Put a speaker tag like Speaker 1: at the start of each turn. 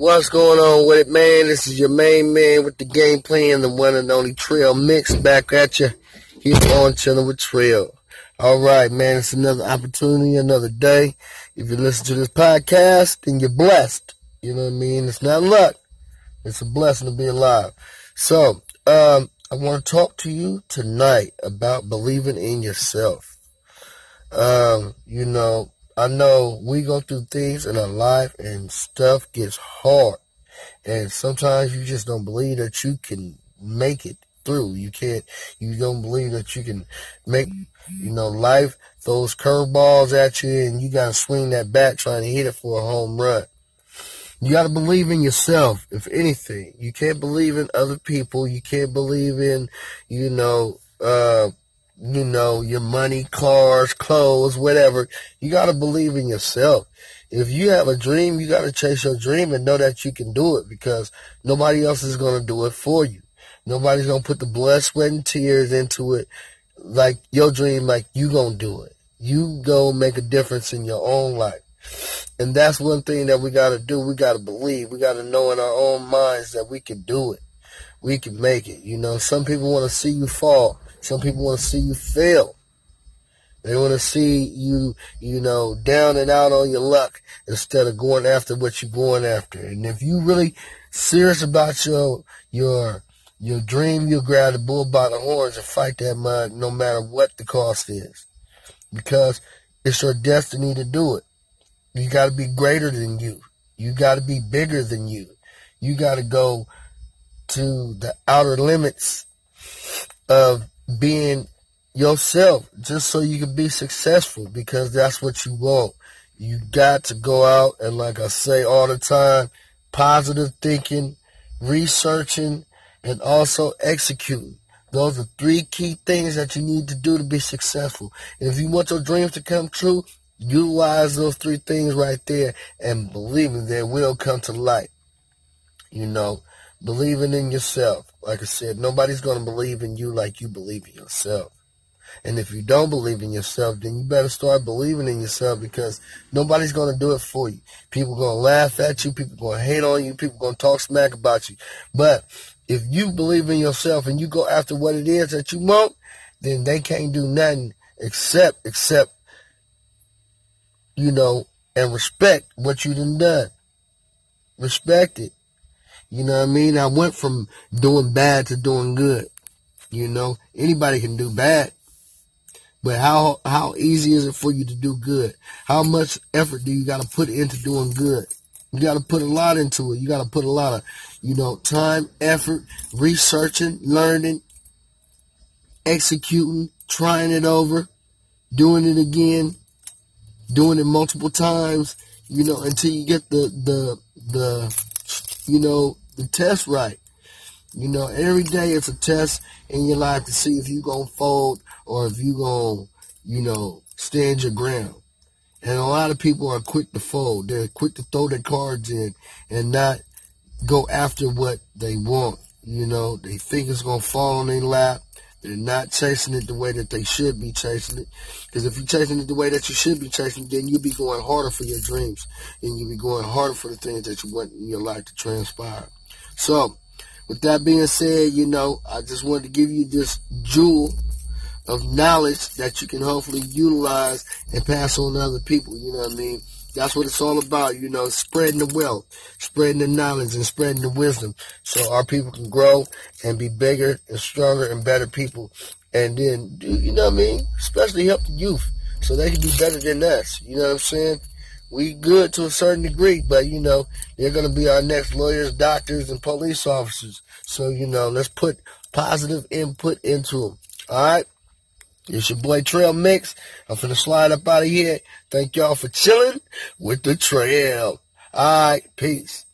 Speaker 1: What's going on with it, man? This is your main man with the game plan, the one and only Trail Mix back at you here on Chilling with Trail. All right, man, it's another opportunity, another day. If you listen to this podcast, then you're blessed. You know what I mean? It's not luck. It's a blessing to be alive. So, um, I want to talk to you tonight about believing in yourself. Um, you know, I know we go through things in our life and stuff gets hard. And sometimes you just don't believe that you can make it through. You can't, you don't believe that you can make, you know, life throws curveballs at you and you got to swing that bat trying to hit it for a home run. You got to believe in yourself, if anything. You can't believe in other people. You can't believe in, you know, uh, you know, your money, cars, clothes, whatever. You got to believe in yourself. If you have a dream, you got to chase your dream and know that you can do it because nobody else is going to do it for you. Nobody's going to put the blood, sweat, and tears into it like your dream, like you going to do it. You go make a difference in your own life. And that's one thing that we got to do. We got to believe. We got to know in our own minds that we can do it. We can make it. You know, some people want to see you fall. Some people want to see you fail. They want to see you, you know, down and out on your luck instead of going after what you're going after. And if you really serious about your your your dream, you'll grab the bull by the horns and fight that mug no matter what the cost is. Because it's your destiny to do it. You got to be greater than you. You got to be bigger than you. You got to go to the outer limits of being yourself just so you can be successful because that's what you want. You got to go out and like I say all the time, positive thinking, researching, and also executing. Those are three key things that you need to do to be successful. If you want your dreams to come true, utilize those three things right there and believe me, they will come to light. You know, believing in yourself. Like I said, nobody's going to believe in you like you believe in yourself. And if you don't believe in yourself, then you better start believing in yourself because nobody's going to do it for you. People going to laugh at you. People going to hate on you. People going to talk smack about you. But if you believe in yourself and you go after what it is that you want, then they can't do nothing except, except, you know, and respect what you done done. Respect it. You know what I mean? I went from doing bad to doing good. You know, anybody can do bad. But how how easy is it for you to do good? How much effort do you got to put into doing good? You got to put a lot into it. You got to put a lot of, you know, time, effort, researching, learning, executing, trying it over, doing it again, doing it multiple times, you know, until you get the the the you know, the test right. You know, every day it's a test in your life to see if you're gonna fold or if you're gonna, you know, stand your ground. And a lot of people are quick to fold. They're quick to throw their cards in and not go after what they want. You know, they think it's gonna fall on their lap. They're not chasing it the way that they should be chasing it. Because if you're chasing it the way that you should be chasing it, then you'll be going harder for your dreams. And you'll be going harder for the things that you want in your life to transpire. So, with that being said, you know, I just wanted to give you this jewel of knowledge that you can hopefully utilize and pass on to other people. You know what I mean? That's what it's all about, you know, spreading the wealth, spreading the knowledge, and spreading the wisdom so our people can grow and be bigger and stronger and better people. And then, you know what I mean? Especially help the youth so they can be better than us. You know what I'm saying? We good to a certain degree, but, you know, they're going to be our next lawyers, doctors, and police officers. So, you know, let's put positive input into them. All right? It's your boy Trail Mix. I'm finna slide up out of here. Thank y'all for chilling with the trail. Alright, peace.